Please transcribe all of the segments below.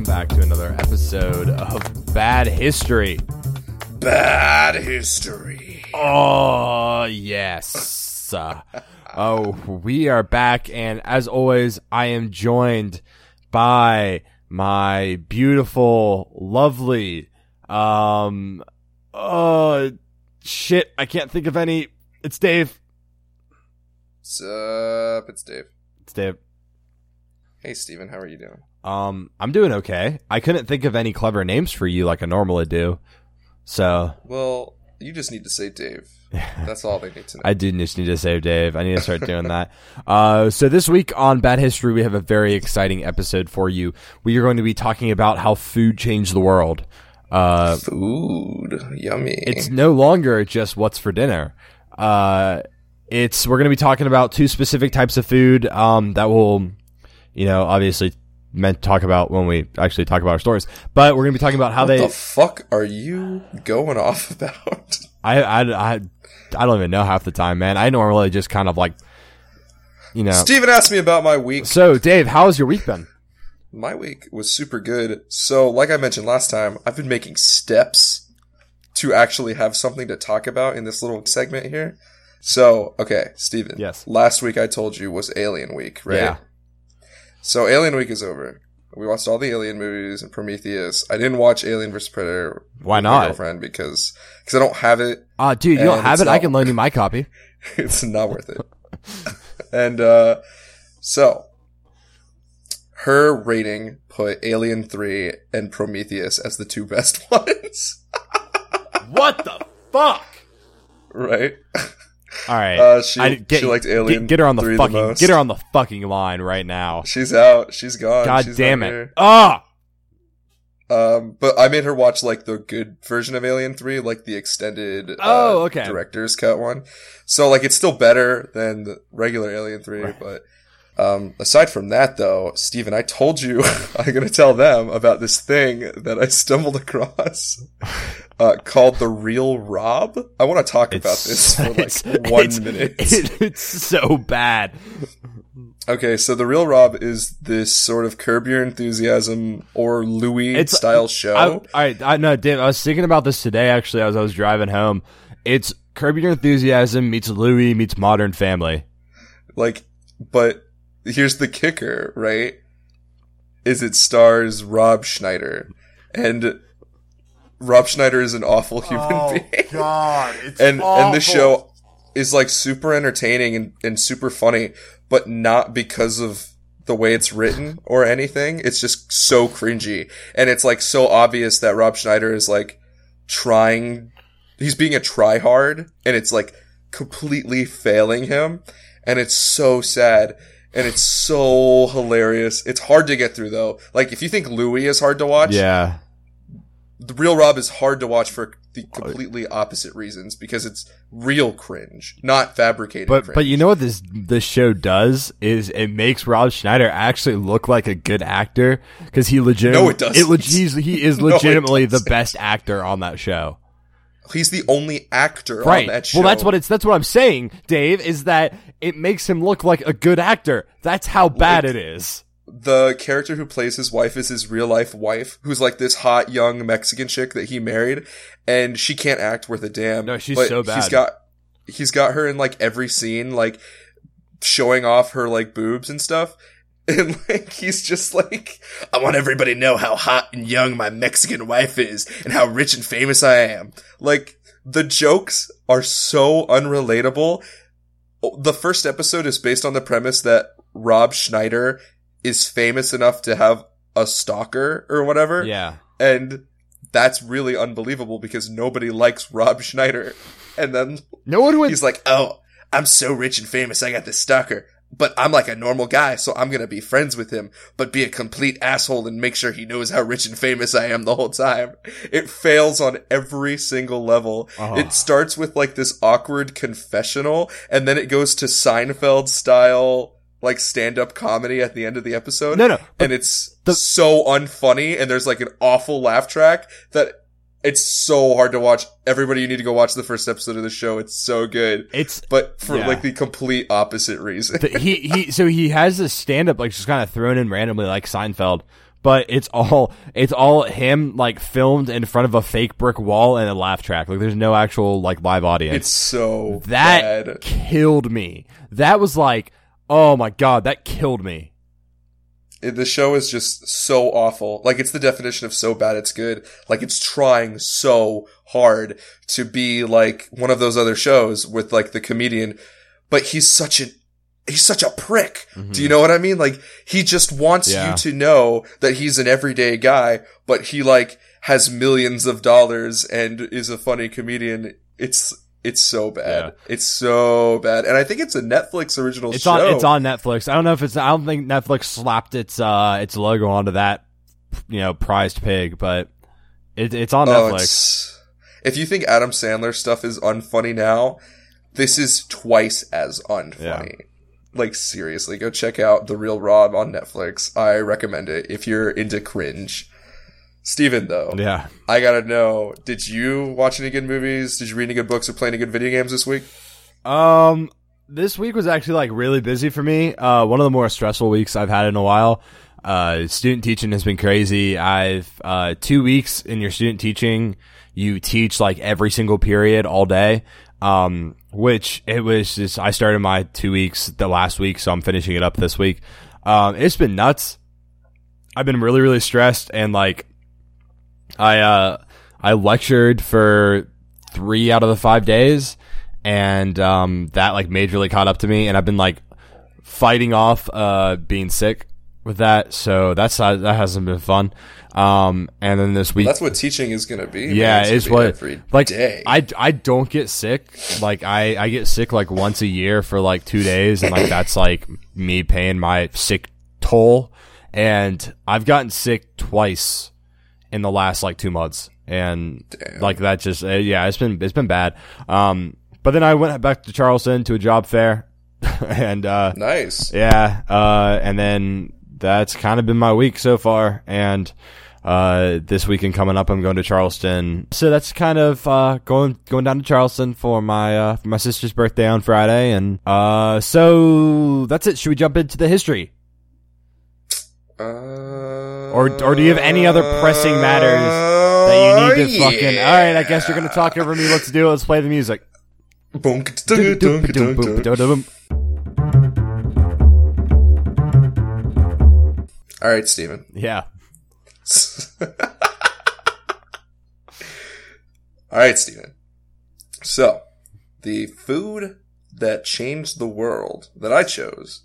Welcome back to another episode of Bad History. Bad history. Oh, yes. Uh, oh, we are back, and as always, I am joined by my beautiful, lovely, um, uh, shit, I can't think of any. It's Dave. What's up? It's Dave. It's Dave. Hey, Steven, how are you doing? Um, I'm doing okay. I couldn't think of any clever names for you like I normally do. So Well, you just need to say Dave. That's all they need to know. I do just need to save Dave. I need to start doing that. Uh, so this week on Bad History, we have a very exciting episode for you. We are going to be talking about how food changed the world. Uh, Food. Yummy. it's no longer just what's for dinner. Uh, it's we're going to be talking about two specific types of food um, that will, you know, obviously meant to talk about when we actually talk about our stories. But we're going to be talking about how what they. the fuck are you going off about? I, I, I, I don't even know half the time, man. I normally just kind of like, you know. Steven asked me about my week. So, Dave, how's your week been? My week was super good. So, like I mentioned last time, I've been making steps to actually have something to talk about in this little segment here. So, okay, Steven. Yes. Last week I told you was Alien Week, right? Yeah. So, Alien Week is over. We watched all the Alien movies and Prometheus. I didn't watch Alien vs Predator. Why not? girlfriend because because I don't have it. Uh, dude, you don't have it. I can loan you my copy. it's not worth it. and uh so her rating put Alien 3 and Prometheus as the two best ones, What the fuck? right? All right. Uh, she- I- she liked Alien Get, get her on the 3 the fucking. get her on the fucking line right now. She's out. She's gone. God She's damn it! Ah. Um, but I made her watch like the good version of Alien 3, like the extended uh, Oh, okay. director's cut one. So like it's still better than the regular Alien 3, Right. but um, aside from that though, Steven, I told you I'm going to tell them about this thing that I stumbled across uh, called the real Rob. I want to talk about this for like one it's- minute. it- it's so bad. Okay, so the real Rob is this sort of Curb Your Enthusiasm or Louie It's- style show. I, all right, I know, Dave. I was thinking about this today. Actually, as I was driving home, it's Curb Your Enthusiasm meets Louie meets Modern Family. Like, but here's the kicker, right? Is it stars Rob Schneider, and Rob Schneider is an awful oh, human being, Oh, God! It's and and the show is like super entertaining and, and super funny, but not because of the way it's written or anything. It's just so cringy, and it's like so obvious that Rob Schneider is like trying, he's being a tryhard, and it's like completely failing him, and it's so sad. And it's so hilarious. It's hard to get through though. Like if you think Louie is hard to watch, Yeah. The real Rob is hard to watch for the oh, completely opposite reasons because it's real cringe, not fabricated. But cringe. but you know what this this show does is it makes Rob Schneider actually look like a good actor because he legit No, it doesn't. he's, he is No, legitimately the best actor on that show. he's the only actor Right. on that show. Well, that's what it's that's what I'm saying, Dave. Is that it makes him look like a good actor? That's how bad Like- it is. The character who plays his wife is his real life wife, who's like this hot young Mexican chick that he married, and she can't act worth a damn. No, she's but so He's bad. got he's got her in like every scene, like showing off her like boobs and stuff. And like he's just like, I want everybody to know how hot and young my Mexican wife is and how rich and famous I am. Like the jokes are so unrelatable. The first episode is based on the premise that Rob Schneider is famous enough to have a stalker or whatever. Yeah. And that's really unbelievable because nobody likes Rob Schneider. And then No one would. he's like, "Oh, I'm so rich and famous. I got this stalker, but I'm like a normal guy, so I'm gonna be friends with him, but be a complete asshole and make sure he knows how rich and famous I am the whole time." It fails on every single level. Oh. It starts with like this awkward confessional, and then it goes to Seinfeld style. Like stand up comedy at the end of the episode. No, no, And it's the- so unfunny, and there's like an awful laugh track that it's so hard to watch. Everybody, you need to go watch the first episode of the show. It's so good. it's But for Yeah. like the complete opposite reason. the, he he. So he has this stand up like just kind of thrown in randomly like Seinfeld, but it's all it's all him like filmed in front of a fake brick wall and a laugh track. Like there's no actual like live audience. It's so that bad. killed me. That was like, oh my god, that killed me. The show is just so awful. Like it's the definition of so bad it's good. Like it's trying so hard to be like one of those other shows with like the comedian, but he's such a he's such a prick. Do you mm-hmm. know what I mean? Like he just wants Yeah. you to know that he's an everyday guy, but he like has millions of dollars and is a funny comedian. It's it's so bad. Yeah. It's so bad. And I think it's a Netflix original It's show. on it's on Netflix. I don't know if it's I don't think Netflix slapped its uh its logo onto that you know prized pig, but it, it's on Oh, Netflix. it's- If you think Adam Sandler stuff is unfunny now, this is twice as unfunny. Like seriously, go check out The Real Rob on Netflix. I recommend it if you're into cringe. Steven though, Yeah. I gotta know, did you watch any good movies? Did you read any good books or play any good video games this week? Um, this week was actually like really busy for me. Uh, one of the more stressful weeks I've had in a while. Uh, student teaching has been crazy. I've uh two weeks in your student teaching, you teach like every single period all day. Um, which it was just I started my two weeks the last week, so I'm finishing it up this week. Um, it's been nuts. I've been really really stressed and like I uh I lectured for three out of the five days, and um that like majorly caught up to me, and I've been like fighting off uh being sick with that, so that's that hasn't been fun. Um, and then this week, That's what teaching is gonna be. man. yeah, It's it's what every like day. I I don't get sick. Like I I get sick like once a year for like two days, and like that's like me paying my sick toll. And I've gotten sick twice in the last like two months, and like that just uh, yeah, it's been it's been bad. Um, but then I went back to Charleston to a job fair, and uh, nice. yeah, uh, and then that's kind of been my week so far. And uh, this weekend coming up, I'm going to Charleston. So that's kind of uh, going going down to Charleston for my uh, for my sister's birthday on Friday. And uh, so that's it. Should we jump into the history, Uh, or or do you have any other pressing matters that you need to oh, fucking? All right, I guess you're gonna talk over me. Let's do it. Let's play the music. All right, Steven. Yeah. All right, Steven. So, the food that changed the world that I chose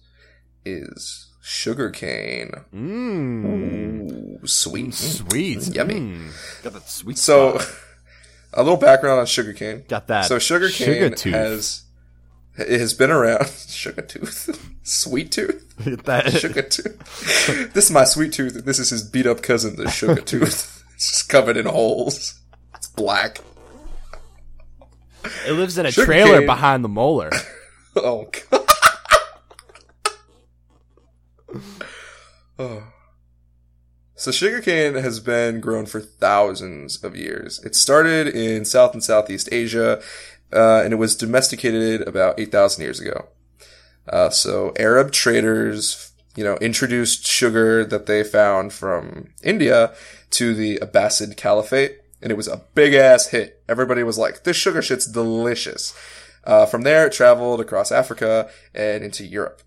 is sugarcane. Mmm. Ooh, sweet. Sweet. Yummy. Mm. Got that sweet. So, a little background on sugarcane. got that. So, sugarcane Sugar tooth. has it has been around. Sugar tooth, sweet tooth, that. sugar tooth. this is my sweet tooth. and This is his beat up cousin, the sugar tooth. It's just covered in holes. It's black. It lives in a Sugar trailer cane. behind the molar. Oh god. oh. So sugarcane has been grown for thousands of years. It started in South and Southeast Asia, uh, and it was domesticated about 8,000 years ago. Uh, so Arab traders, you know, introduced sugar that they found from India to the Abbasid Caliphate, and it was a big ass hit. Everybody was like, this sugar shit's delicious. Uh, from there, it traveled across Africa and into Europe.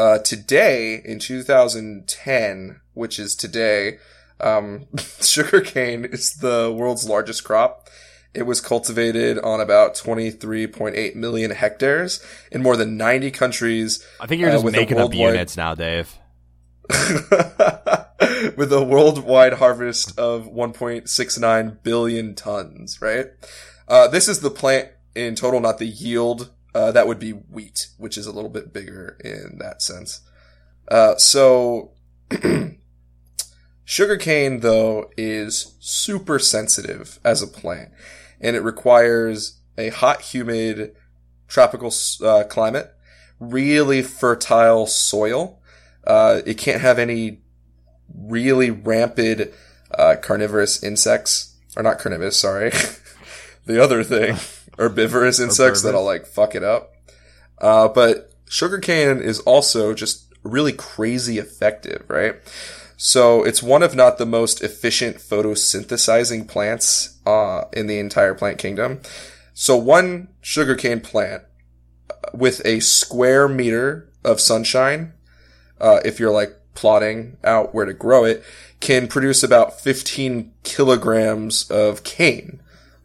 Uh, today, in 2010, which is today, um, sugarcane is the world's largest crop. It was cultivated on about 23.8 million hectares in more than 90 countries I think you're Uh, just a making up units now, Dave. with a worldwide harvest of 1.69 billion tons, right? Uh, this is the plant in total, not the yield. Uh, that would be wheat, which is a little bit bigger in that sense. Uh, so, sugarcane, though, is super sensitive as a plant, and it requires a hot, humid, tropical uh, climate, really fertile soil. Uh, it can't have any really rampant uh, carnivorous insects, or not carnivorous, sorry, the other thing, herbivorous insects that'll like fuck it up. Uh, but sugarcane is also just really crazy effective, right? So it's one of not the most efficient photosynthesizing plants uh, in the entire plant kingdom. So one sugarcane plant uh, with a square meter of sunshine, uh, if you're like plotting out where to grow it, can produce about 15 kilograms of cane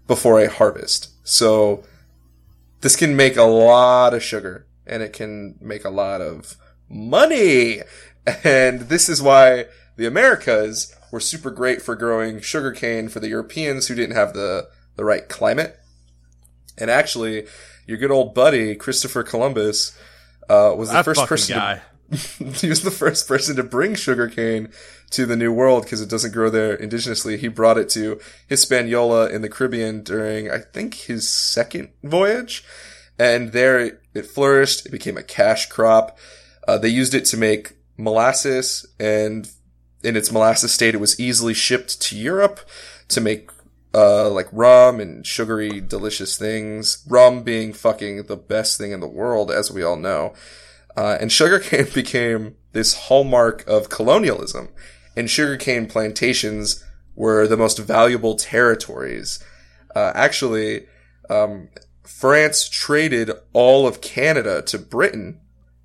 before a harvest. So this can make a lot of sugar and it can make a lot of money. And this is why the Americas were super great for growing sugarcane for the Europeans who didn't have the, the right climate. And actually, your good old buddy, Christopher Columbus, uh, was the That first person guy. to, he was the first person to bring sugarcane to the New World because it doesn't grow there indigenously. He brought it to Hispaniola in the Caribbean during, I think, his second voyage. And there it, flourished. It became a cash crop. Uh, they used it to make molasses and in its molasses state, it was easily shipped to Europe to make uh, like rum and sugary, delicious things. Rum being fucking the best thing in the world, as we all know. Uh, and sugarcane became this hallmark of colonialism. And sugarcane plantations were the most valuable territories. Uh, actually, um, France traded all of Canada to Britain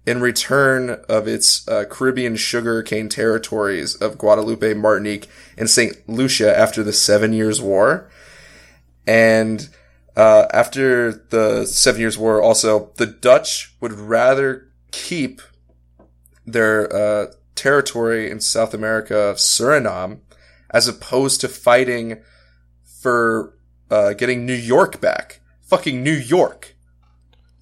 in return of its uh, Caribbean sugarcane territories of Guadeloupe, Martinique, and St. Lucia after the Seven Years' War. And uh, after the Seven Years' War, also, the Dutch would rather keep their uh, territory in South America, Suriname, as opposed to fighting for uh, getting New York back. Fucking New York.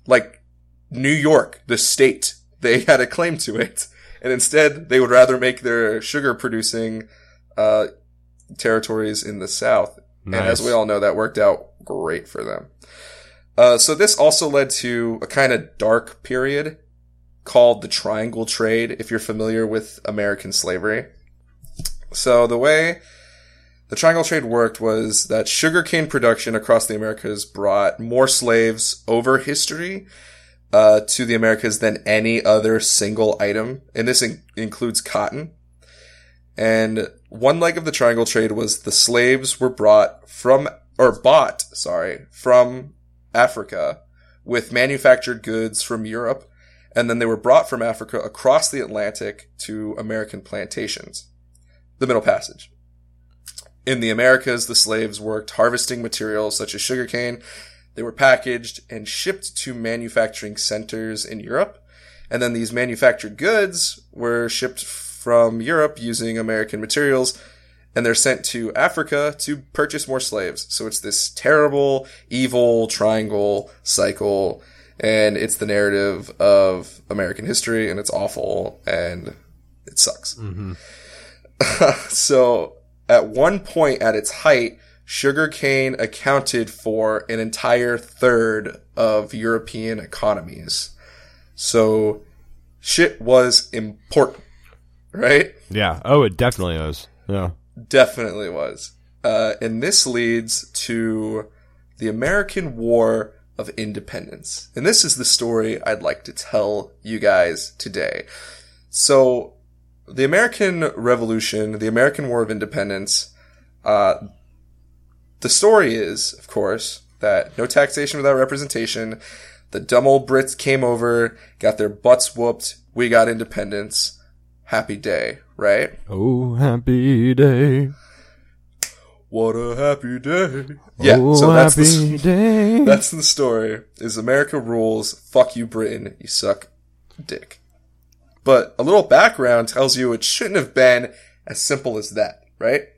Like, New York, the state. They had a claim to it. And instead, they would rather make their sugar producing uh, territories in the South. And as we all know, that worked out great for them. Uh, so this also led to a kind of dark period called the Triangle Trade, if you're familiar with American slavery. So the way the Triangle Trade worked was that sugarcane production across the Americas brought more slaves over history uh, to the Americas than any other single item, and this in- includes cotton. And one leg of the Triangle Trade was the slaves were brought from, or bought, sorry, from Africa with manufactured goods from Europe, and then they were brought from Africa across the Atlantic to American plantations. The Middle Passage. In the Americas, the slaves worked harvesting materials such as sugarcane. They were packaged and shipped to manufacturing centers in Europe. And then these manufactured goods were shipped from Europe using American materials and they're sent to Africa to purchase more slaves. So it's this terrible, evil triangle cycle and it's the narrative of American history and it's awful and it sucks. so at one point at its height, sugarcane accounted for an entire third of European economies. So shit was important, right? Yeah. Oh, it definitely is. Yeah. Definitely was. Uh, and this leads to the American War of Independence. And this is the story I'd like to tell you guys today. So, the American Revolution, the American War of Independence, uh, the story is, of course, that no taxation without representation. The dumb old Brits came over, got their butts whooped. We got independence. Happy day, right? Oh, happy day. What a happy day. Yeah, oh, so that's the, day. that's the story. Is America rules. Fuck you, Britain. You suck dick. But a little background tells you it shouldn't have been as simple as that, right?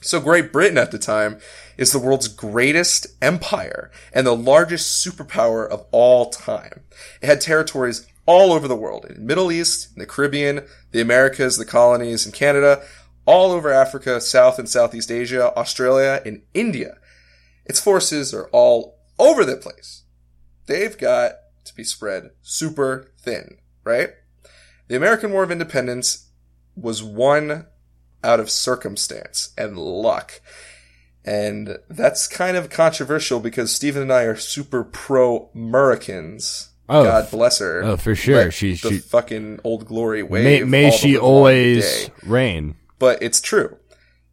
So Great Britain at the time is the world's greatest empire and the largest superpower of all time. It had territories all over the world, in the Middle East, in the Caribbean, the Americas, the colonies, and Canada, all over Africa, South and Southeast Asia, Australia, and India. Its forces are all over the place. They've got to be spread super thin, right? The American War of Independence was won out of circumstance and luck. And that's kind of controversial because Steven and I are super pro Americans. Oh, God bless her. oh, for sure. Let She- the she- fucking old glory May, wave. may all she always reign. But it's true.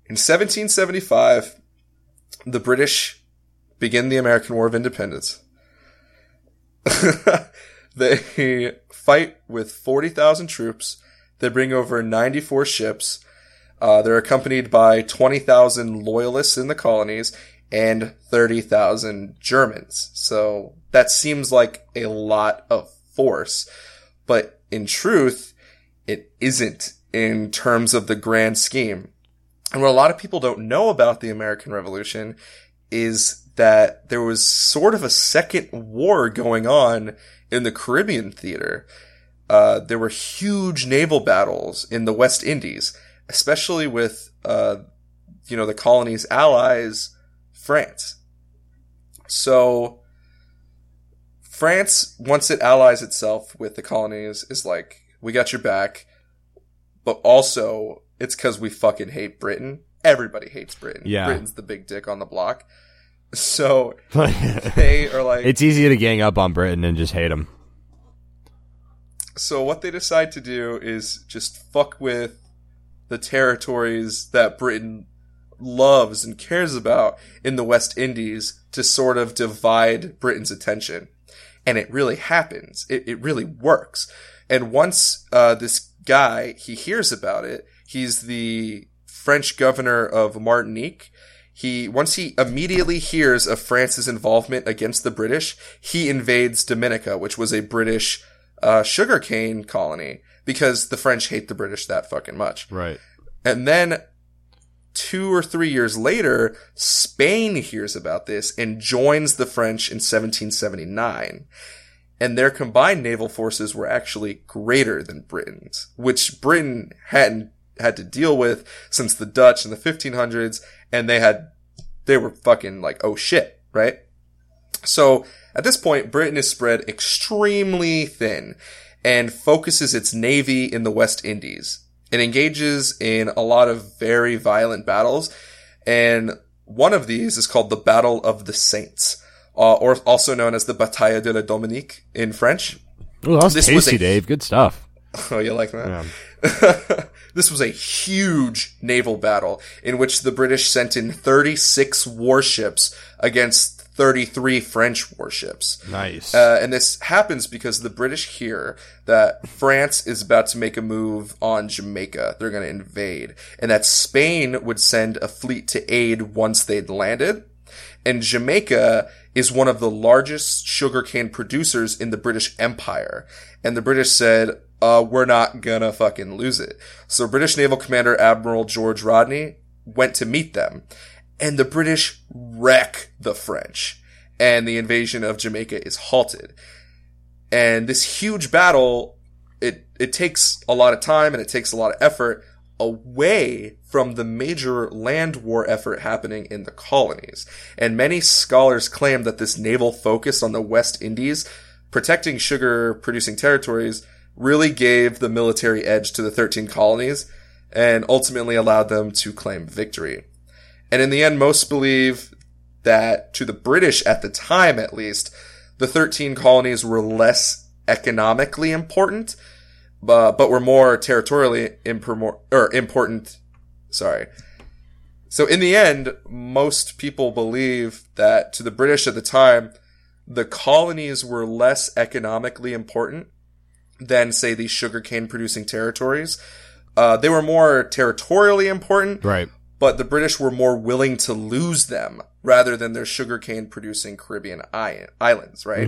In 1775, the British begin the American War of Independence. they fight with 40,000 troops. They bring over 94 ships. Uh, they're accompanied by 20,000 loyalists in the colonies and 30,000 Germans. So that seems like a lot of force. But in truth, it isn't in terms of the grand scheme. And what a lot of people don't know about the American Revolution is that there was sort of a second war going on in the Caribbean theater. Uh, there were huge naval battles in the West Indies, especially with, uh, you know, the colony's allies, France. So, France, once it allies itself with the colonies, is like, we got your back, but also it's because we fucking hate Britain. Everybody hates Britain. Yeah. Britain's the big dick on the block. So they are like, it's easy to gang up on Britain and just hate them. so what they decide to do is just fuck with the territories that Britain loves and cares about in the West Indies to sort of divide Britain's attention. And it really happens. It, it really works. And once uh, this guy, he hears about it, he's the French governor of Martinique. He, once he immediately hears of France's involvement against the British, he invades Dominica, which was a British uh, sugarcane colony, because the French hate the British that fucking much. Right. And then two or three years later, Spain hears about this and joins the French in 1779. And their combined naval forces were actually greater than Britain's, which Britain hadn't had to deal with since the Dutch in the 1500s. And they had, they were fucking like, oh shit, right? So at this point, Britain is spread extremely thin and focuses its navy in the West Indies. It engages in a lot of very violent battles, and one of these is called the Battle of the Saints, uh, or also known as the Bataille de la Dominique in French. Oh, that was This was tasty, a- Dave. Good stuff. Oh, you like that? Yeah. this was a huge naval battle in which the British sent in 36 warships against 33 French warships. Nice. Uh, and this happens because the British hear that France is about to make a move on Jamaica. They're going to invade. And that Spain would send a fleet to aid once they'd landed. And Jamaica is one of the largest sugarcane producers in the British Empire. And the British said, uh, we're not gonna fucking lose it. So British Naval Commander Admiral George Rodney went to meet them. And the British wreck the French. And the invasion of Jamaica is halted. And this huge battle, it, it takes a lot of time and it takes a lot of effort away from the major land war effort happening in the colonies. And many scholars claim that this naval focus on the West Indies, protecting sugar producing territories, really gave the military edge to the 13 colonies and ultimately allowed them to claim victory. And in the end, most believe that to the British at the time, at least, the 13 colonies were less economically important, but, but were more territorially impermor- or important. Sorry. So in the end, most people believe that to the British at the time, the colonies were less economically important than, say, the sugarcane producing territories. Uh, they were more territorially important, right. but the British were more willing to lose them rather than their sugarcane producing Caribbean islands, right?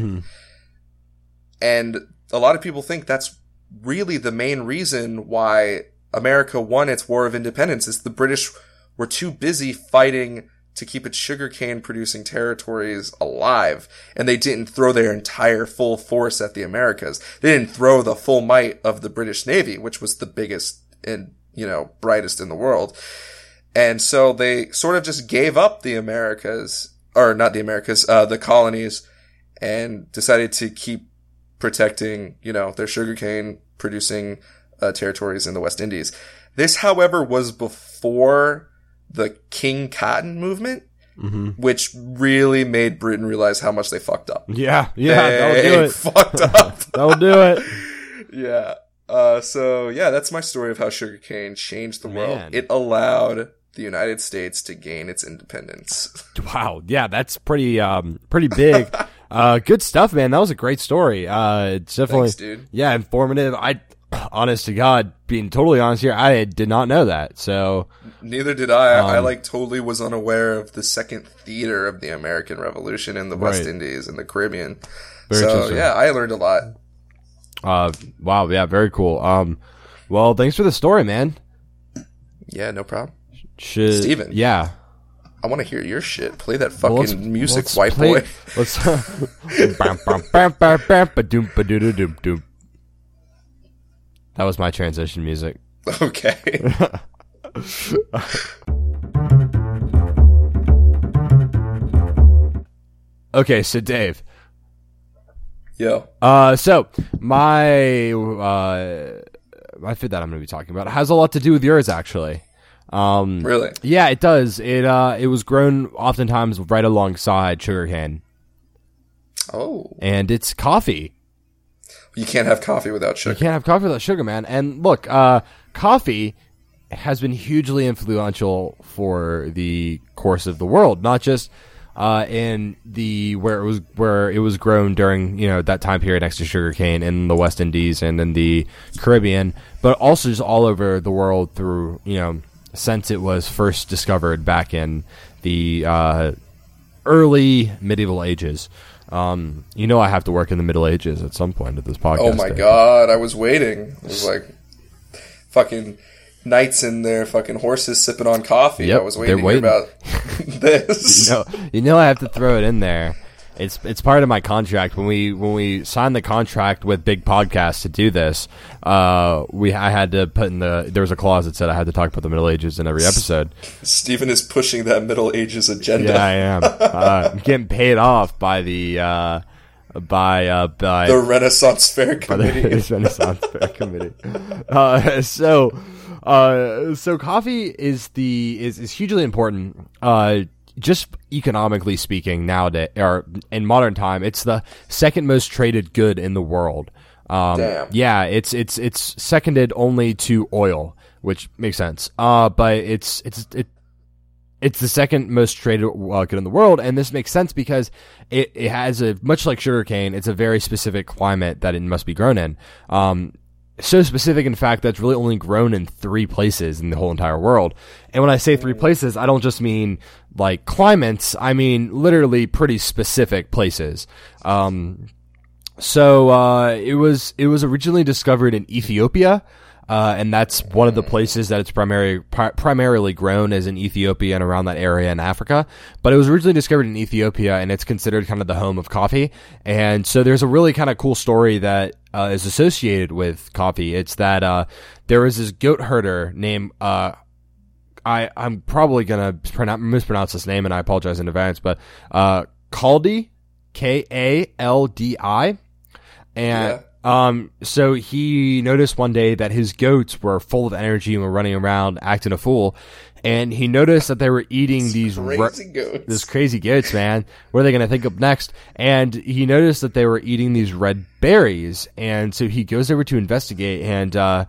And a lot of people think that's really the main reason why America won its War of Independence is the British were too busy fighting to keep its sugarcane producing territories alive and they didn't throw their entire full force at the Americas. They didn't throw the full might of the British Navy, which was the biggest and, you know, brightest in the world. And so they sort of just gave up the Americas, or not the Americas, uh, the colonies, and decided to keep protecting, you know, their sugarcane producing uh, territories in the West Indies. This, however, was before the King Cotton movement, which really made Britain realize how much they fucked up. Yeah. Yeah. That'll do it. Fucked up. That'll do it. yeah. Uh, so yeah, that's my story of how sugarcane changed the Man. world. It allowed the United States to gain its independence. Wow, yeah, that's pretty um pretty big. Uh good stuff, man. That was a great story. Uh it's definitely Thanks, dude. yeah, informative. I honest to God, being totally honest here, I did not know that. So Neither did I. I Um, like totally was unaware of the second theater of the American Revolution in the West Right. Indies and the Caribbean. Very so yeah, I learned a lot. uh wow, yeah, very cool. Um well, thanks for the story, man. Yeah, no problem. Should Steven. Yeah. I want to hear your shit. Play that Well, fucking let's- music, let's white play- boy. Let's. That was my transition music. okay. Okay, so Dave. Yo. Uh, so my uh, my food that I'm going to be talking about has a lot to do with yours, actually. Um, Really? yeah, it does. It uh, it was grown oftentimes right alongside sugarcane, Oh. and it's coffee. You can't have coffee without sugar. You can't have coffee without sugar, man. And look, uh, coffee has been hugely influential for the course of the world, not just uh, in the where it was where it was grown during you know that time period next to sugarcane in the West Indies and in the Caribbean, but also just all over the world through you know since it was first discovered back in the uh, early medieval ages. Um, you know, I have to work in the Middle Ages at some point at this podcast. Oh my Dave. god, I was waiting. It was like fucking knights in their fucking horses sipping on coffee. Yep, I was waiting, they're to hear waiting. about this. you know, you know I have to throw it in there. It's it's part of my contract when we when we signed the contract with Big Podcast to do this. Uh, we I had to put in the there was a clause that said I had to talk about the Middle Ages in every episode. Steven is pushing that Middle Ages agenda. Yeah, I am. Uh, I'm getting paid off by the uh, by uh, by The Renaissance Fair by the Committee. Renaissance Fair Committee. Uh, so, uh, so coffee is the is, is hugely important. Just economically speaking, nowadays or in modern time, it's the second most traded good in the world. Um, Damn. Yeah, it's it's it's seconded only to oil, which makes sense. Uh, but it's it's it it's the second most traded uh, good in the world, and this makes sense because it, it has a much like sugarcane. It's a very specific climate that it must be grown in. Um, so specific, in fact, that's really only grown in three places in the whole entire world. And when I say three places, I don't just mean like climates. I mean literally pretty specific places. Um, so uh, it was it was originally discovered in Ethiopia, uh, and that's one of the places that it's primary pri- primarily grown is in Ethiopia and around that area in Africa. But it was originally discovered in Ethiopia, and it's considered kind of the home of coffee. And so there's a really kind of cool story that uh, is associated with coffee. It's that uh, there was this goat herder named. Uh, I, I'm probably gonna mispronounce this name, and I apologize in advance. But uh, Kaldi, K A L D I, and um, so he noticed one day that his goats were full of energy and were running around acting a fool, and he noticed that they were eating these re- Crazy goats. this crazy goats, man. What are they going to think of next? And he noticed that they were eating these red berries, and so he goes over to investigate, and uh,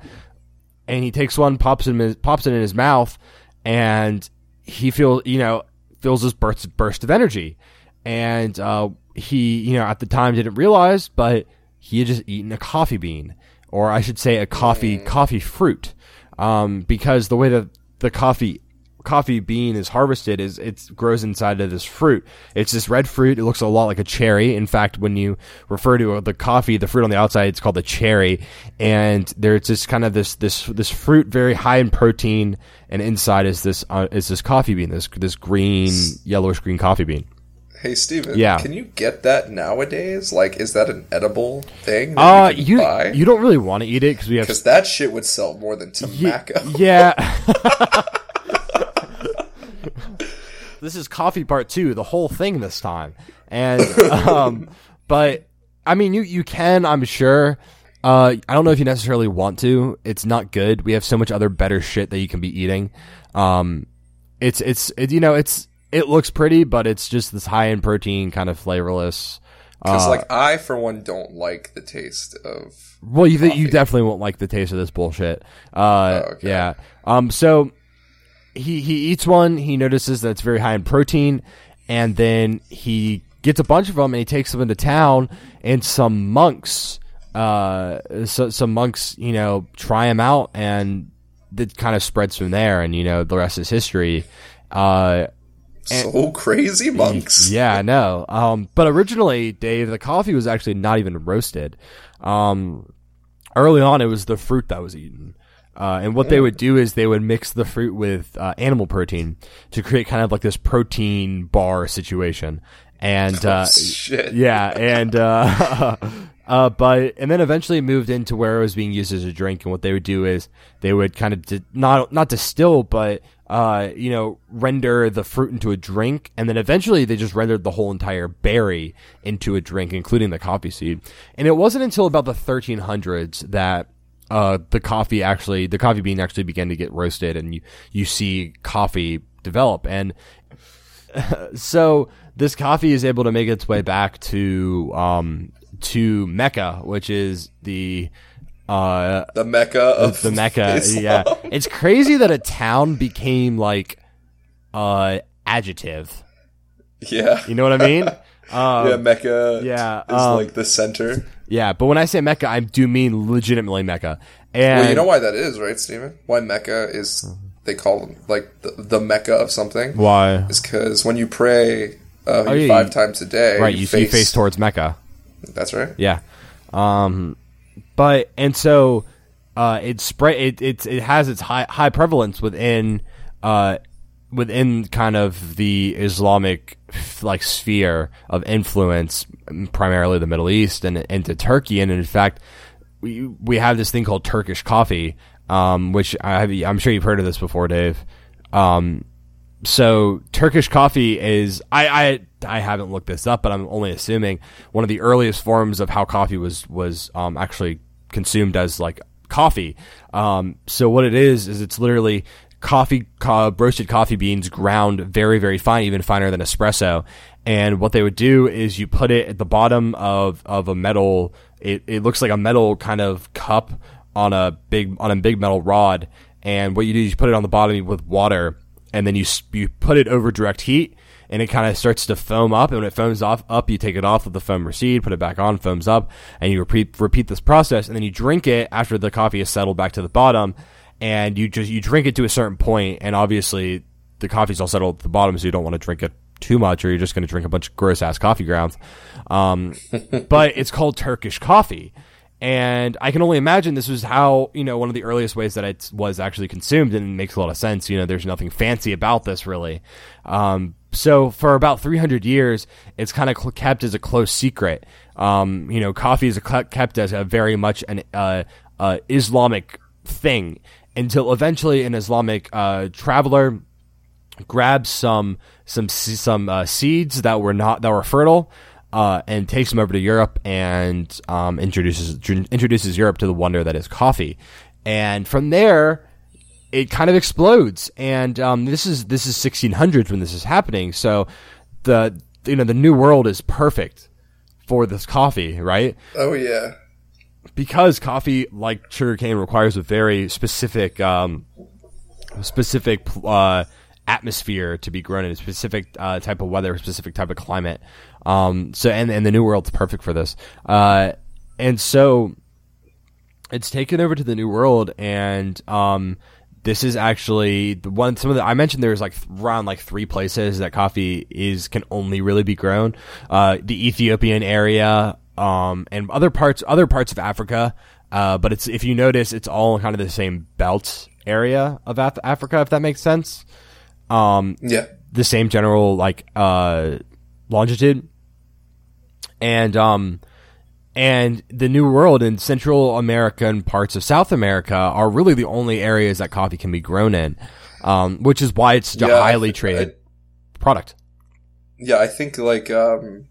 and he takes one, pops it in his, pops it in his mouth, and he feels you know feels this burst burst of energy, and uh, he you know at the time didn't realize, but he had just eaten a coffee bean, or I should say a coffee coffee fruit, um, because the way that the coffee coffee bean is harvested is it grows inside of this fruit. It's this red fruit. It looks a lot like a cherry. In fact, when you refer to the coffee, the fruit on the outside, it's called a cherry. And there's this kind of this this this fruit very high in protein, and inside is this uh, is this coffee bean, this this green yellowish green coffee bean. Hey, Steven. Yeah. Can you get that nowadays? Like, is that an edible thing Uh, you you buy? you don't really want to eat it because we have Because that shit would sell more than tobacco. Yeah. this is coffee part two, the whole thing this time. And um but I mean you you can, I'm sure. Uh I don't know if you necessarily want to. It's not good. We have so much other better shit that you can be eating. Um it's it's it, you know, it's it looks pretty, but it's just this high in protein kind of flavorless Because Uh, like I, for one, don't like the taste of. Well, you you definitely won't like the taste of this bullshit. Uh, Oh, okay. yeah. Um. So he he eats one. He notices that it's very high in protein, and then he gets a bunch of them and he takes them into town. And some monks, uh, so, some monks, you know, try them out, and it kind of spreads from there. And you know, the rest is history. Uh, So crazy monks. yeah, I know. Um, but originally, Dave, the coffee was actually not even roasted. Um, early on, it was the fruit that was eaten. Uh, and what they would do is they would mix the fruit with uh, animal protein to create kind of like this protein bar situation. And uh, Shit. yeah, and uh, uh, but and then eventually moved into where it was being used as a drink. And what they would do is they would kind of di- not not distill, but uh, you know, render the fruit into a drink, and then eventually they just rendered the whole entire berry into a drink, including the coffee seed. And it wasn't until about the 1300s that uh, the coffee actually, the coffee bean actually began to get roasted, and you you see coffee develop. And so this coffee is able to make its way back to um to Mecca, which is the uh The mecca of the Mecca. Yeah, it's crazy that a town became like uh adjective. yeah. You know what I mean? Uh, yeah, Mecca. yeah, is um, like the center. yeah, but when I say Mecca, I do mean legitimately Mecca. And Well, you know why that is, right, Steven? Why Mecca is they call them like the, the Mecca of something why? is because when you pray uh, Oh, yeah, five you- times a day, Right, you, you face towards Mecca. That's right. Yeah. Um, but and so uh, it spread. It it it has its high high prevalence within uh within kind of the Islamic like sphere of influence, primarily the Middle East and into Turkey, and in fact, we we have this thing called Turkish coffee, um, which I I'm sure you've heard of this before, Dave. Um, so Turkish coffee is I, I I haven't looked this up, but I'm only assuming one of the earliest forms of how coffee was was um, actually consumed as like coffee. Um, so what it is is it's literally coffee co- roasted coffee beans ground very very fine, even finer than espresso. And what they would do is you put it at the bottom of of a metal. It, it looks like a metal kind of cup on a big on a big metal rod. And what you do is you put it on the bottom with water and then you you put it over direct heat, and it kind of starts to foam up. And when it foams off up, you take it off, let the foam recede, put it back on, foams up, and you repeat repeat this process, and then you drink it after the coffee is settled back to the bottom, and you just you drink it to a certain point, and obviously the coffee's all settled at the bottom, so you don't want to drink it too much, or you're just going to drink a bunch of gross ass coffee grounds. Um, but it's called Turkish coffee. And I can only imagine this was how, you know, one of the earliest ways that it was actually consumed, and it makes a lot of sense. You know, there's nothing fancy about this really. Um, so for about 300 years, it's kind of cl- kept as a close secret. Um, you know, coffee is cl- kept as a very much an uh, uh, Islamic thing until eventually an Islamic uh, traveler grabs some some some uh, seeds that were not that were fertile uh, and takes him over to Europe and um, introduces introduces Europe to the wonder that is coffee. And from there, it kind of explodes. And um, this is this is 1600s when this is happening. So the you know the new world is perfect for this coffee, right? Oh yeah. because coffee, like sugarcane, requires a very specific, um, specific uh, atmosphere to be grown in a specific uh, type of weather, a specific type of climate. Um, so, and and the New World's perfect for this. Uh, and so, it's taken over to the New World, and um, this is actually the one. Some of the I mentioned there's like around like three places that coffee is can only really be grown. Uh, the Ethiopian area, um, and other parts other parts of Africa. Uh, but it's if you notice, it's all kind of the same belt area of Af- Africa, if that makes sense. Um, Yeah. the same general like uh, longitude, and um, and the New World and Central America and parts of South America are really the only areas that coffee can be grown in, um, which is why it's such a Yeah, I highly traded I- product. Yeah, I think like um,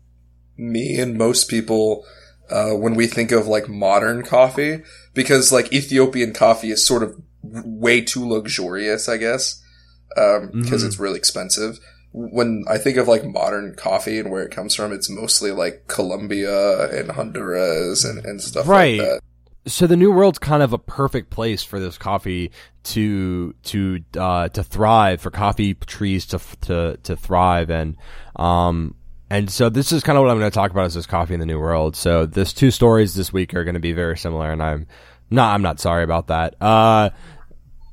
me and most people uh, when we think of like modern coffee, because like Ethiopian coffee is sort of way too luxurious, I guess, because Mhm. it's really expensive. When I think of like modern coffee and where it comes from, it's mostly like Colombia and Honduras and, and stuff Right. like that. so the new world's kind of a perfect place for this coffee to to uh, to thrive for coffee trees to to to thrive and um and so this is kind of what I'm going to talk about is this coffee in the new world. So this two stories this week are going to be very similar, and I'm not I'm not sorry about that. Uh,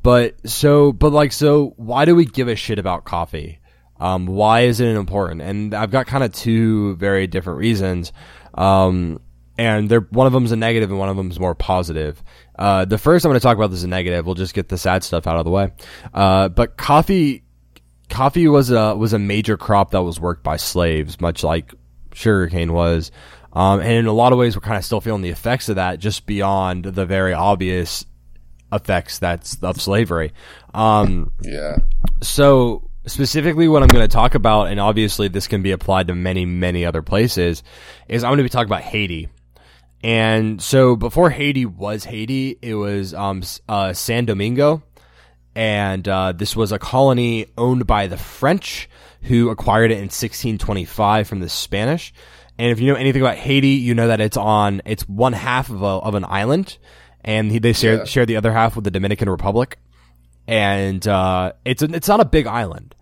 but so but like so why do we give a shit about coffee? Um, why is it important? And I've got kind of two very different reasons. Um, and they're one of them's a negative and one of them's more positive. Uh, the first I'm going to talk about is a negative. We'll just get the sad stuff out of the way. Uh, but coffee, coffee was a was a major crop that was worked by slaves, much like sugarcane was. Um, and in a lot of ways, we're kind of still feeling the effects of that, just beyond the very obvious effects that's of slavery. Um, Yeah. so specifically what I'm going to talk about, and obviously this can be applied to many, many other places, is I'm going to be talking about Haiti. And so before Haiti was Haiti, it was um, uh, San Domingo. And uh, this was a colony owned by the French who acquired it in 1625 from the Spanish. And if you know anything about Haiti, you know that it's on, it's one half of, a, of an island. And they share, Yeah. share the other half with the Dominican Republic and uh, it's it's not a big island,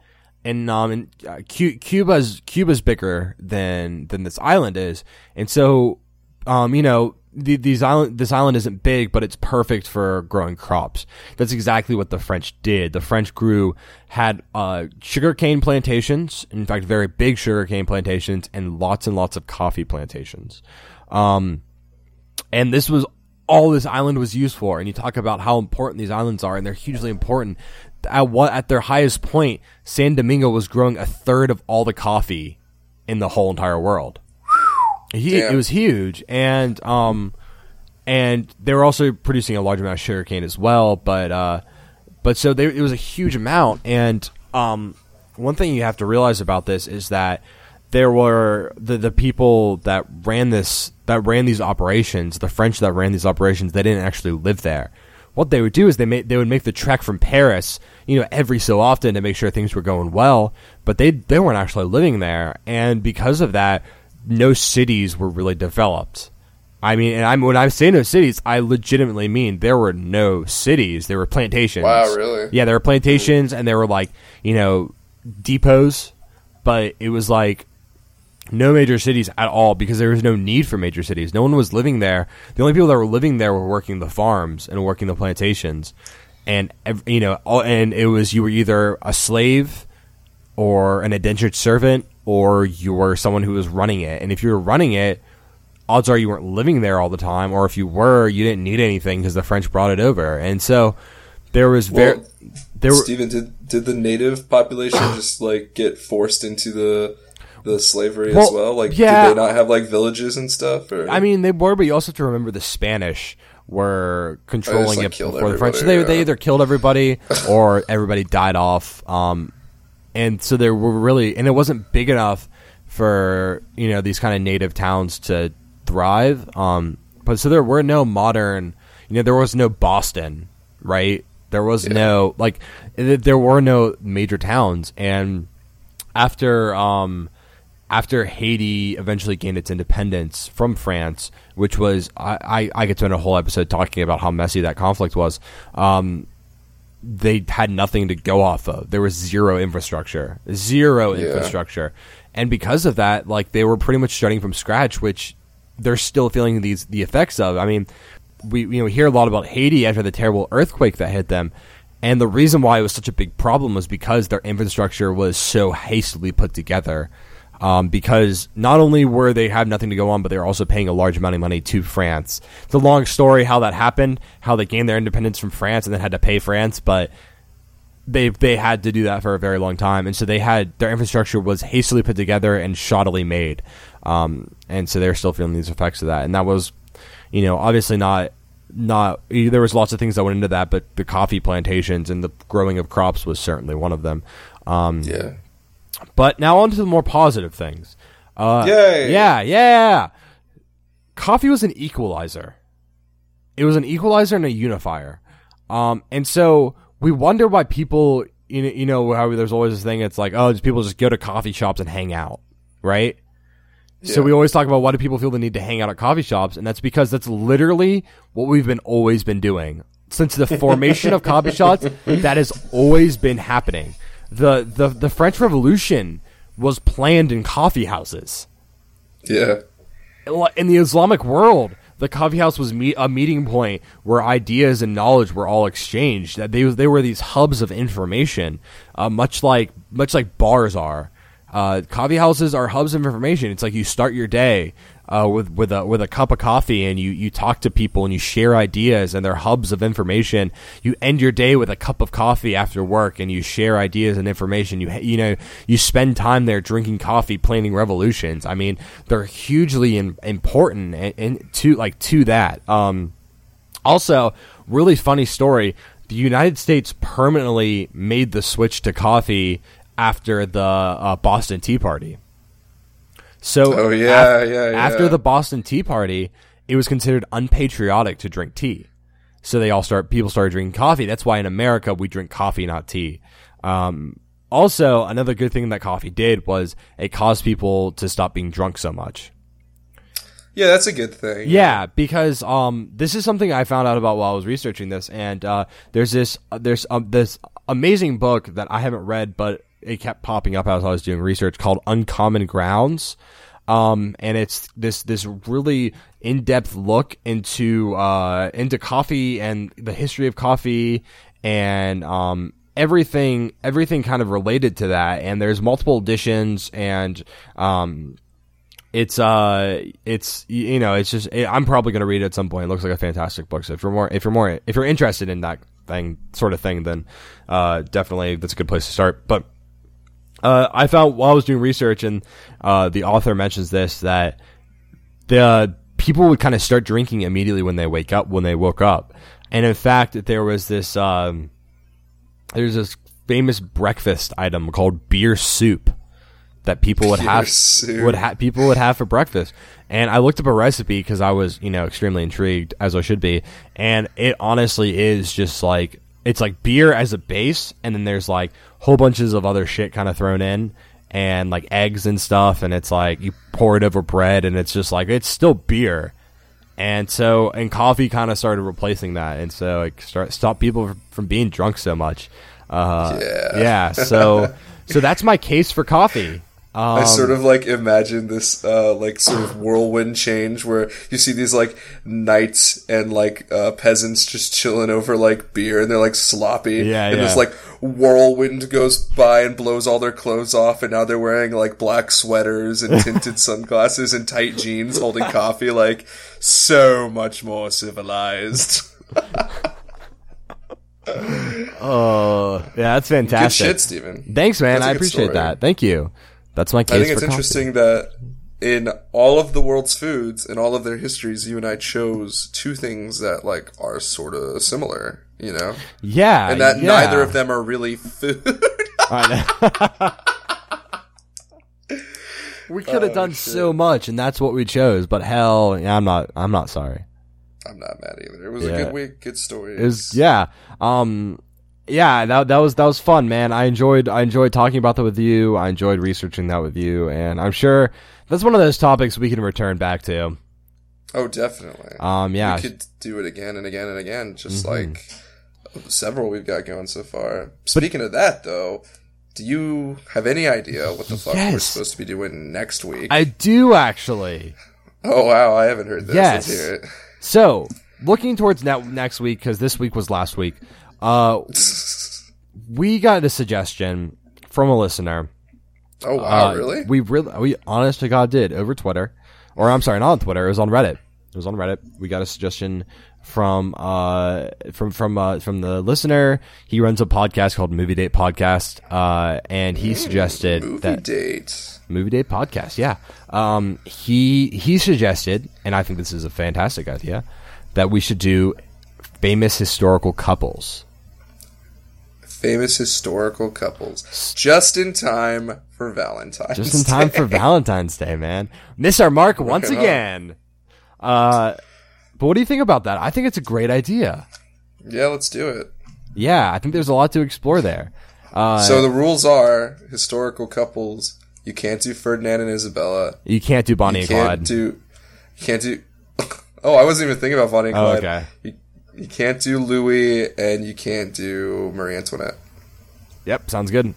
and um, and, uh, Cuba's Cuba's bigger than than this island is, and so um, you know. The, these island, this island isn't big, but it's perfect for growing crops. That's exactly what the French did. The French grew, had uh, sugarcane plantations, in fact, very big sugarcane plantations, and lots and lots of coffee plantations. Um, and this was all this island was used for. And you talk about how important these islands are, and they're hugely important. At what at their highest point, San Domingo was growing a third of all the coffee in the whole entire world. He, it was huge, and um, and they were also producing a large amount of sugarcane as well. But uh, but so they, it was a huge amount. And um, one thing you have to realize about this is that there were the the people that ran this that ran these operations, the French that ran these operations, they didn't actually live there. What they would do is they made, they would make the trek from Paris, you know, every so often to make sure things were going well, but they they weren't actually living there, and because of that, no cities were really developed. I mean, and I'm when I say no cities, I legitimately mean there were no cities. There were plantations. Wow, really? Yeah, there were plantations, and there were like you know depots, but it was like no major cities at all because there was no need for major cities. No one was living there. The only people that were living there were working the farms and working the plantations, and you know, all, and it was you were either a slave or an indentured servant or you were someone who was running it. And if you were running it, odds are you weren't living there all the time, or if you were, you didn't need anything because the French brought it over. And so there was very Well, there were Steven, did did the native population just like get forced into the the slavery as Well, well? Like, yeah. did they not have like villages and stuff? Or I mean, they were, but you also have to remember the Spanish were controlling like, it before the French. So they, they either killed everybody or everybody died off. Um, and so there were really, and it wasn't big enough for you know these kind of native towns to thrive. Um, but so there were no modern, you know, there was no Boston, right? There was no like, there were no major towns, and after um after Haiti eventually gained its independence from France, which was I, I, I could spend a whole episode talking about how messy that conflict was. Um, they had nothing to go off of. There was zero infrastructure, zero Yeah. infrastructure, and because of that, like they were pretty much starting from scratch, which they're still feeling these the effects of. I mean, we you know we hear a lot about Haiti after the terrible earthquake that hit them, and the reason why it was such a big problem was because their infrastructure was so hastily put together. Um, because not only were they have nothing to go on, but they were also paying a large amount of money to France. It's a long story how that happened, how they gained their independence from France and then had to pay France, but they they had to do that for a very long time, and so they had their infrastructure was hastily put together and shoddily made, um, and so they're still feeling these effects of that, and that was, you know, obviously not not there was lots of things that went into that, but the coffee plantations and the growing of crops was certainly one of them. Um, yeah, but now on to the more positive things. Uh, Yay! Yeah, yeah. Coffee was an equalizer. It was an equalizer and a unifier. Um, and so we wonder why people you know, you know how there's always this thing. It's like, oh, just people just go to coffee shops and hang out, right? So we always talk about why do people feel the need to hang out at coffee shops, and that's because that's literally what we've been always been doing since the formation of coffee shops. That has always been happening. The the The French Revolution was planned in coffee houses Yeah. in the Islamic world, the coffee house was a meeting point where ideas and knowledge were all exchanged. That they they were these hubs of information, uh, much like much like bars are. Uh, coffee houses are hubs of information. It's like you start your day uh, with with a with a cup of coffee and you you talk to people and you share ideas and they're hubs of information. You end your day with a cup of coffee after work and you share ideas and information. You you know you spend time there drinking coffee, planning revolutions. I mean, they're hugely in, important and, and to like to that. Um, also, really funny story. The United States permanently made the switch to coffee after the uh, Boston Tea Party. So, Oh, yeah, af- yeah, after the Boston Tea Party, it was considered unpatriotic to drink tea. So they all start people started drinking coffee. That's why in America we drink coffee, not tea. Um, also, another good thing that coffee did was it caused people to stop being drunk so much. Yeah, that's a good thing. Yeah, because um, this is something I found out about while I was researching this, and uh, there's this uh, there's um, this amazing book that I haven't read, but it kept popping up as I was doing research called Uncommon Grounds, um, and it's this this really in depth look into uh, into coffee and the history of coffee and um, everything everything kind of related to that. And there's multiple editions and um, it's uh it's you know it's just I'm probably gonna read it at some point. It looks like a fantastic book. So if you're more if you're more if you're interested in that thing sort of thing, then uh definitely that's a good place to start. But uh, I found while I was doing research and uh, the author mentions this that the people would kind of start drinking immediately when they wake up when they woke up, and in fact there was this um, there's this famous breakfast item called beer soup that people would Beer have soup. would ha- people would have for breakfast. And I looked up a recipe because I was you know extremely intrigued as I should be, and it honestly is just like it's like beer as a base, and then there's like whole bunches of other shit kind of thrown in. And like eggs and stuff, and it's like you pour it over bread, and it's just like it's still beer, and so, and coffee kind of started replacing that, and so it start stopped people from, from being drunk so much. Uh, Yeah. yeah. So, so that's my case for coffee. Um, I sort of like imagine this uh, like sort of whirlwind change where you see these like knights and like uh, peasants just chilling over like beer and they're like sloppy. Yeah, and yeah. this like whirlwind goes by and blows all their clothes off and now they're wearing like black sweaters and tinted sunglasses and tight jeans holding coffee like so much more civilized. Oh, yeah, that's Good fantastic. shit, Steven. Thanks, man. I good appreciate story. that. Thank you. That's my case. I think for it's coffee. interesting that in all of the world's foods and all of their histories, you and I chose two things that like are sort of similar, you know, Yeah, and that yeah. neither of them are really food. I know. we could have Oh, done shit. so much, and that's what we chose. But hell, yeah, I'm not. I'm not sorry. I'm not mad either. It was Yeah. a good week, good story. It was yeah. Um yeah, that that was that was fun, man. I enjoyed I enjoyed talking about that with you. I enjoyed researching that with you, and I'm sure that's one of those topics we can return back to. oh, definitely. Um yeah. We could do it again and again and again, just Mhm. like several we've got going so far. Speaking of that, though, do you have any idea what the fuck we're supposed to be doing next week? I do actually. oh wow, I haven't heard this. Yes. Let's hear it. So, looking towards ne- next week cuz this week was last week. Uh we got a suggestion from a listener. Oh wow, Uh, really? We really, we honest to God did over Twitter, or I'm sorry, not on Twitter. It was on Reddit. It was on Reddit. We got a suggestion from uh from from uh from the listener. He runs a podcast called Movie Date Podcast, uh, and he suggested Movie that date. Movie Date Podcast. Yeah, um, he he suggested, and I think this is a fantastic idea, that we should do famous historical couples. Famous historical couples. Just in time for Valentine's. just in time for Valentine's Day, man. Miss our mark once again. Uh, but what do you think about that? I think it's a great idea. Yeah, let's do it. Yeah, I think there's a lot to explore there. Uh, So the rules are historical couples. You can't do Ferdinand and Isabella. you can't do Bonnie You and Clyde. do. You can't do. Oh, I wasn't even thinking about Bonnie and Oh, Clyde. okay. You, you can't do Louis, and you can't do Marie Antoinette Yep, sounds good.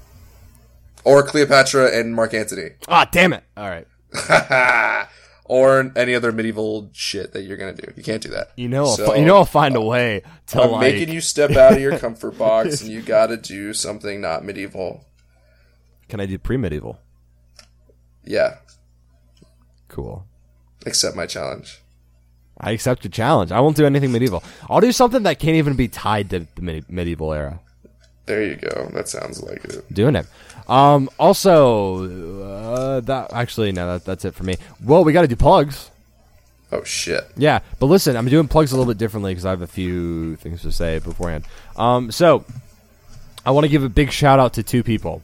or Cleopatra and Mark Antony, Ah, damn it. All right. or any other medieval shit that you're gonna do. You can't do that. You know, I'll So, you know, I'll find a way to I'm like. making you step out of your comfort box, and you got to do something not medieval. Can I do pre-medieval? Yeah, Cool. accept my challenge. I accept your challenge. I won't do anything medieval. I'll do something that can't even be tied to the medi- medieval era. There you go. That sounds like it. Doing it. Um. Also, uh, that actually no, that, that's it for me. Well, we got to do plugs. Oh shit. Yeah, but listen, I'm doing plugs a little bit differently because I have a few things to say beforehand. Um, so I want to give a big shout out to two people,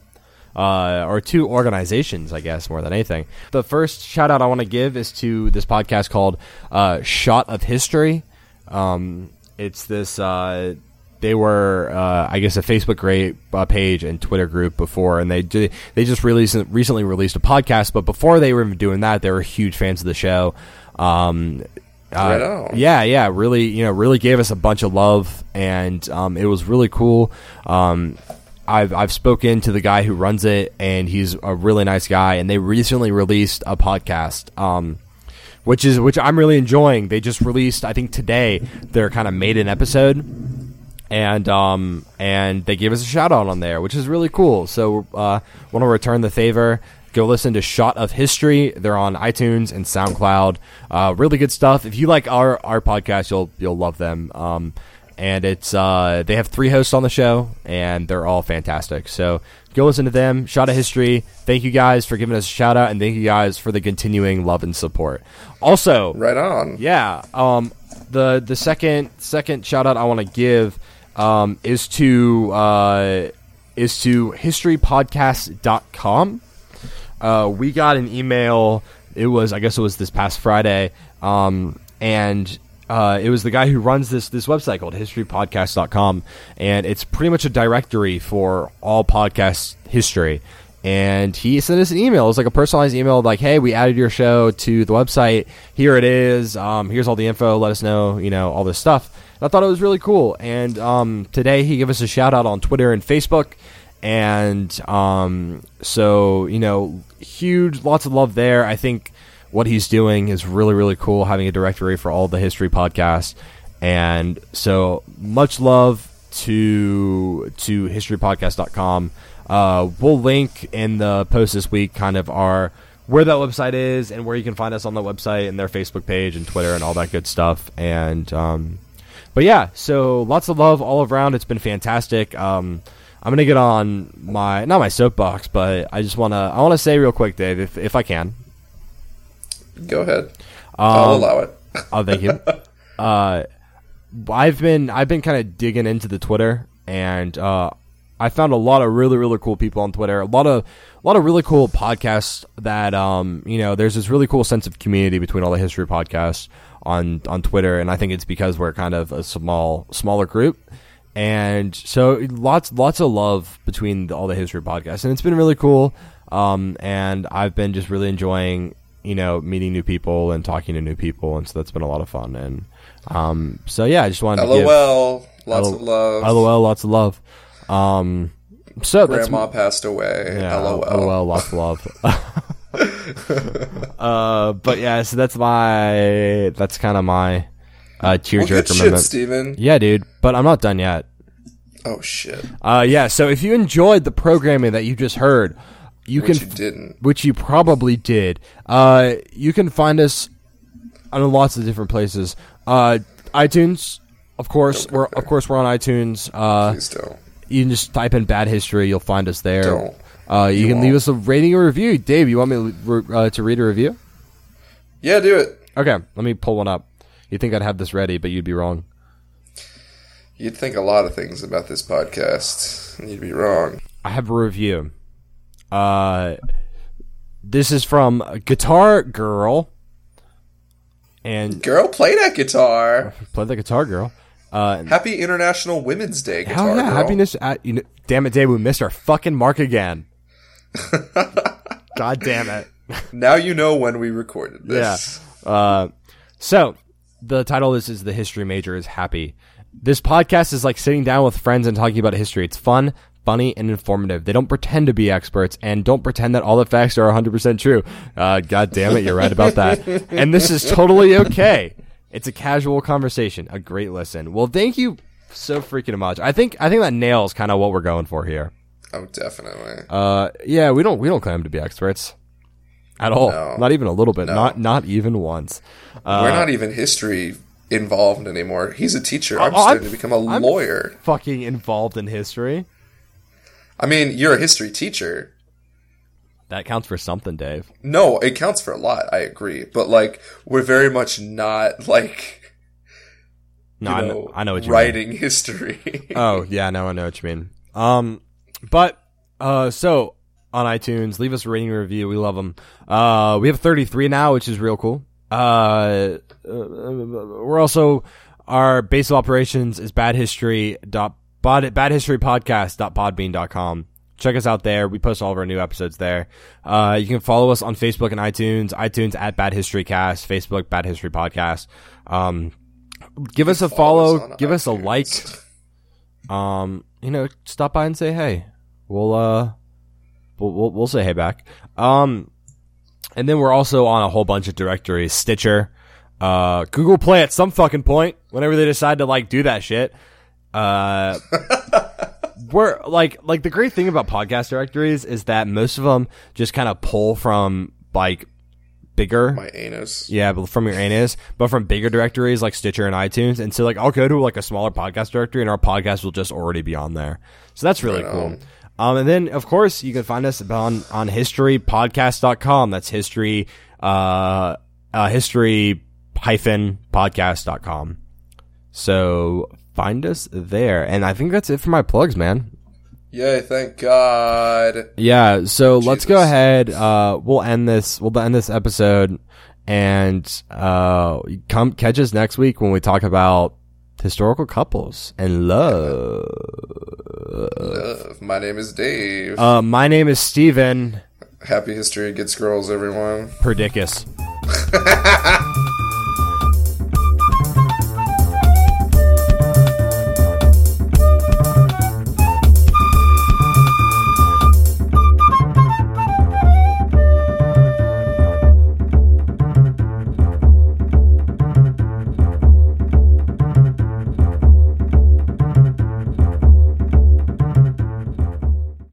uh, or two organizations, I guess, more than anything. The first shout out I want to give is to this podcast called uh, Shot of History. Um, it's this. Uh, they were, uh, I guess, a Facebook great uh, page and Twitter group before, and they ju- they just released recently released a podcast. But before they were even doing that, they were huge fans of the show. Um, uh, yeah, yeah, really, you know, really gave us a bunch of love, and um, it was really cool. Um, I've I've spoken to the guy who runs it, and he's a really nice guy. And they recently released a podcast, um, which is which I'm really enjoying. They just released, I think today, their kind of maiden episode, and um and they gave us a shout out on there, which is really cool. So uh, want to return the favor. Go listen to Shot of History. They're on iTunes and SoundCloud. Uh, really good stuff. If you like our our podcast, you'll you'll love them. Um, and it's uh, they have three hosts on the show, and they're all fantastic. So go listen to them. Shot of History. Thank you guys for giving us a shout out, and thank you guys for the continuing love and support. Also, Right on. yeah. Um, the the second second shout out I want to give um, is to uh, is to historypodcast.com. Uh, we got an email. It was I guess it was this past Friday, um, and uh, it was the guy who runs this this website called historypodcast.com, and it's pretty much a directory for all podcast history. And he sent us an email. It was like a personalized email, like, "Hey, we added your show to the website. Here it is. Um, here's all the info. Let us know, you know, all this stuff." And I thought it was really cool. And um, today he gave us a shout out on Twitter and Facebook, and um, so you know, huge, lots of love there. I think what he's doing is really, really cool. Having a directory for all the history podcasts, and so much love to to historypodcast.com. Uh, we'll link in the post this week kind of our where that website is and where you can find us on the website and their Facebook page and Twitter and all that good stuff. And um, but yeah, so lots of love all around. It's been fantastic. Um, I'm gonna get on my not my soapbox, but I just wanna I wanna say real quick, Dave, if if I can. Go ahead. I'll Um, allow it. Oh, thank you. uh, I've been I've been kind of digging into the Twitter, and uh, I found a lot of really really cool people on Twitter. A lot of a lot of really cool podcasts that um you know there's this really cool sense of community between all the history podcasts on on Twitter, and I think it's because we're kind of a small smaller group. And so lots lots of love between the, all the history podcasts, and it's been really cool. Um, and I've been just really enjoying you know, meeting new people and talking to new people, and so that's been a lot of fun. And um, so yeah, I just wanted to give LOL. Lots L- of love. LOL, lots of love. Um, so that's Grandma passed away. yeah, LOL. LOL, lots of love. uh, but yeah, so that's my that's kind of my uh, Well, good tearjerker shit, moment. Steven. Yeah, dude, but I'm not done yet. Oh shit. Uh, yeah, so if you enjoyed the programming that you just heard, you Which can you didn't. which you probably did. Uh, you can find us on lots of different places. Uh, iTunes, of course. We're of course we're on iTunes. Uh, Please don't. you can just type in "bad history," you'll find us there. Don't. Uh, you, You can leave won't. us a rating or review. Dave, you want me to, uh, to read a review? Yeah, do it. Okay, let me pull one up. You think I'd have this ready, but you'd be wrong. You'd think a lot of things about this podcast, and you'd be wrong. I have a review. Uh, this is from Guitar Girl, and Girl, play that guitar. play the Guitar Girl, Uh, Happy International Women's Day, Guitar hell yeah, Girl. happiness. At, you know, damn it, day we missed our fucking mark again. God damn it. Now you know when we recorded this. Yeah. Uh, so the title of this is the history major is happy. This podcast is like sitting down with friends and talking about history. It's fun, funny, and informative. They don't pretend to be experts and don't pretend that all the facts are 100% true. Uh, God damn it, you're right about that. and this is totally okay. It's a casual conversation, a great listen. Well, thank you so freaking much. I think I think that nails kind of what we're going for here. Oh, definitely. Uh, yeah, we don't we don't claim to be experts at all. No. Not even a little bit. No. Not not even once. Uh, We're not even history involved anymore. He's a teacher. I'm Oh, I'm- starting to become a I'm- lawyer. fucking involved in history. I mean, you're a history teacher. That counts for something, Dave. No, it counts for a lot. I agree, but like, we're very much not like No, you I know, know, I know what you mean. writing history. Oh yeah, no, I know what you mean. Um, but uh, so on iTunes, leave us a rating and review. We love them. Uh, we have 33 now, which is real cool. Uh, uh, we're also our base of operations is badhistory dot bad bad history podcast dot podbean com. Check us out there. We post all of our new episodes there. Uh, you can follow us on Facebook and iTunes. iTunes at Bad History Cast. Facebook Bad History Podcast. Um, give us a follow us follow. on give us a like um, you know, stop by and say hey. We'll uh, we'll we'll, we'll say hey back. Um, and then we're also on a whole bunch of directories: Stitcher, uh, Google Play at some fucking point. Whenever they decide to like do that shit, uh, we're like like the great thing about podcast directories is that most of them just kind of pull from like bigger My anus. yeah, but from your anus, but from bigger directories like Stitcher and iTunes. And so like I'll go to like a smaller podcast directory and our podcast will just already be on there. So that's really Right cool. Um, and then of course you can find us on, on historypodcast.com. That's history, uh, uh, history hyphen podcast.com. So find us there. And I think that's it for my plugs, man. Yay! Thank God. Yeah, so let's go ahead. Uh, we'll end this. We'll end this episode, and uh, come catch us next week when we talk about historical couples and love. Love. My name is Dave. Uh, my name is Steven Happy history gets girls, everyone. Perdicus.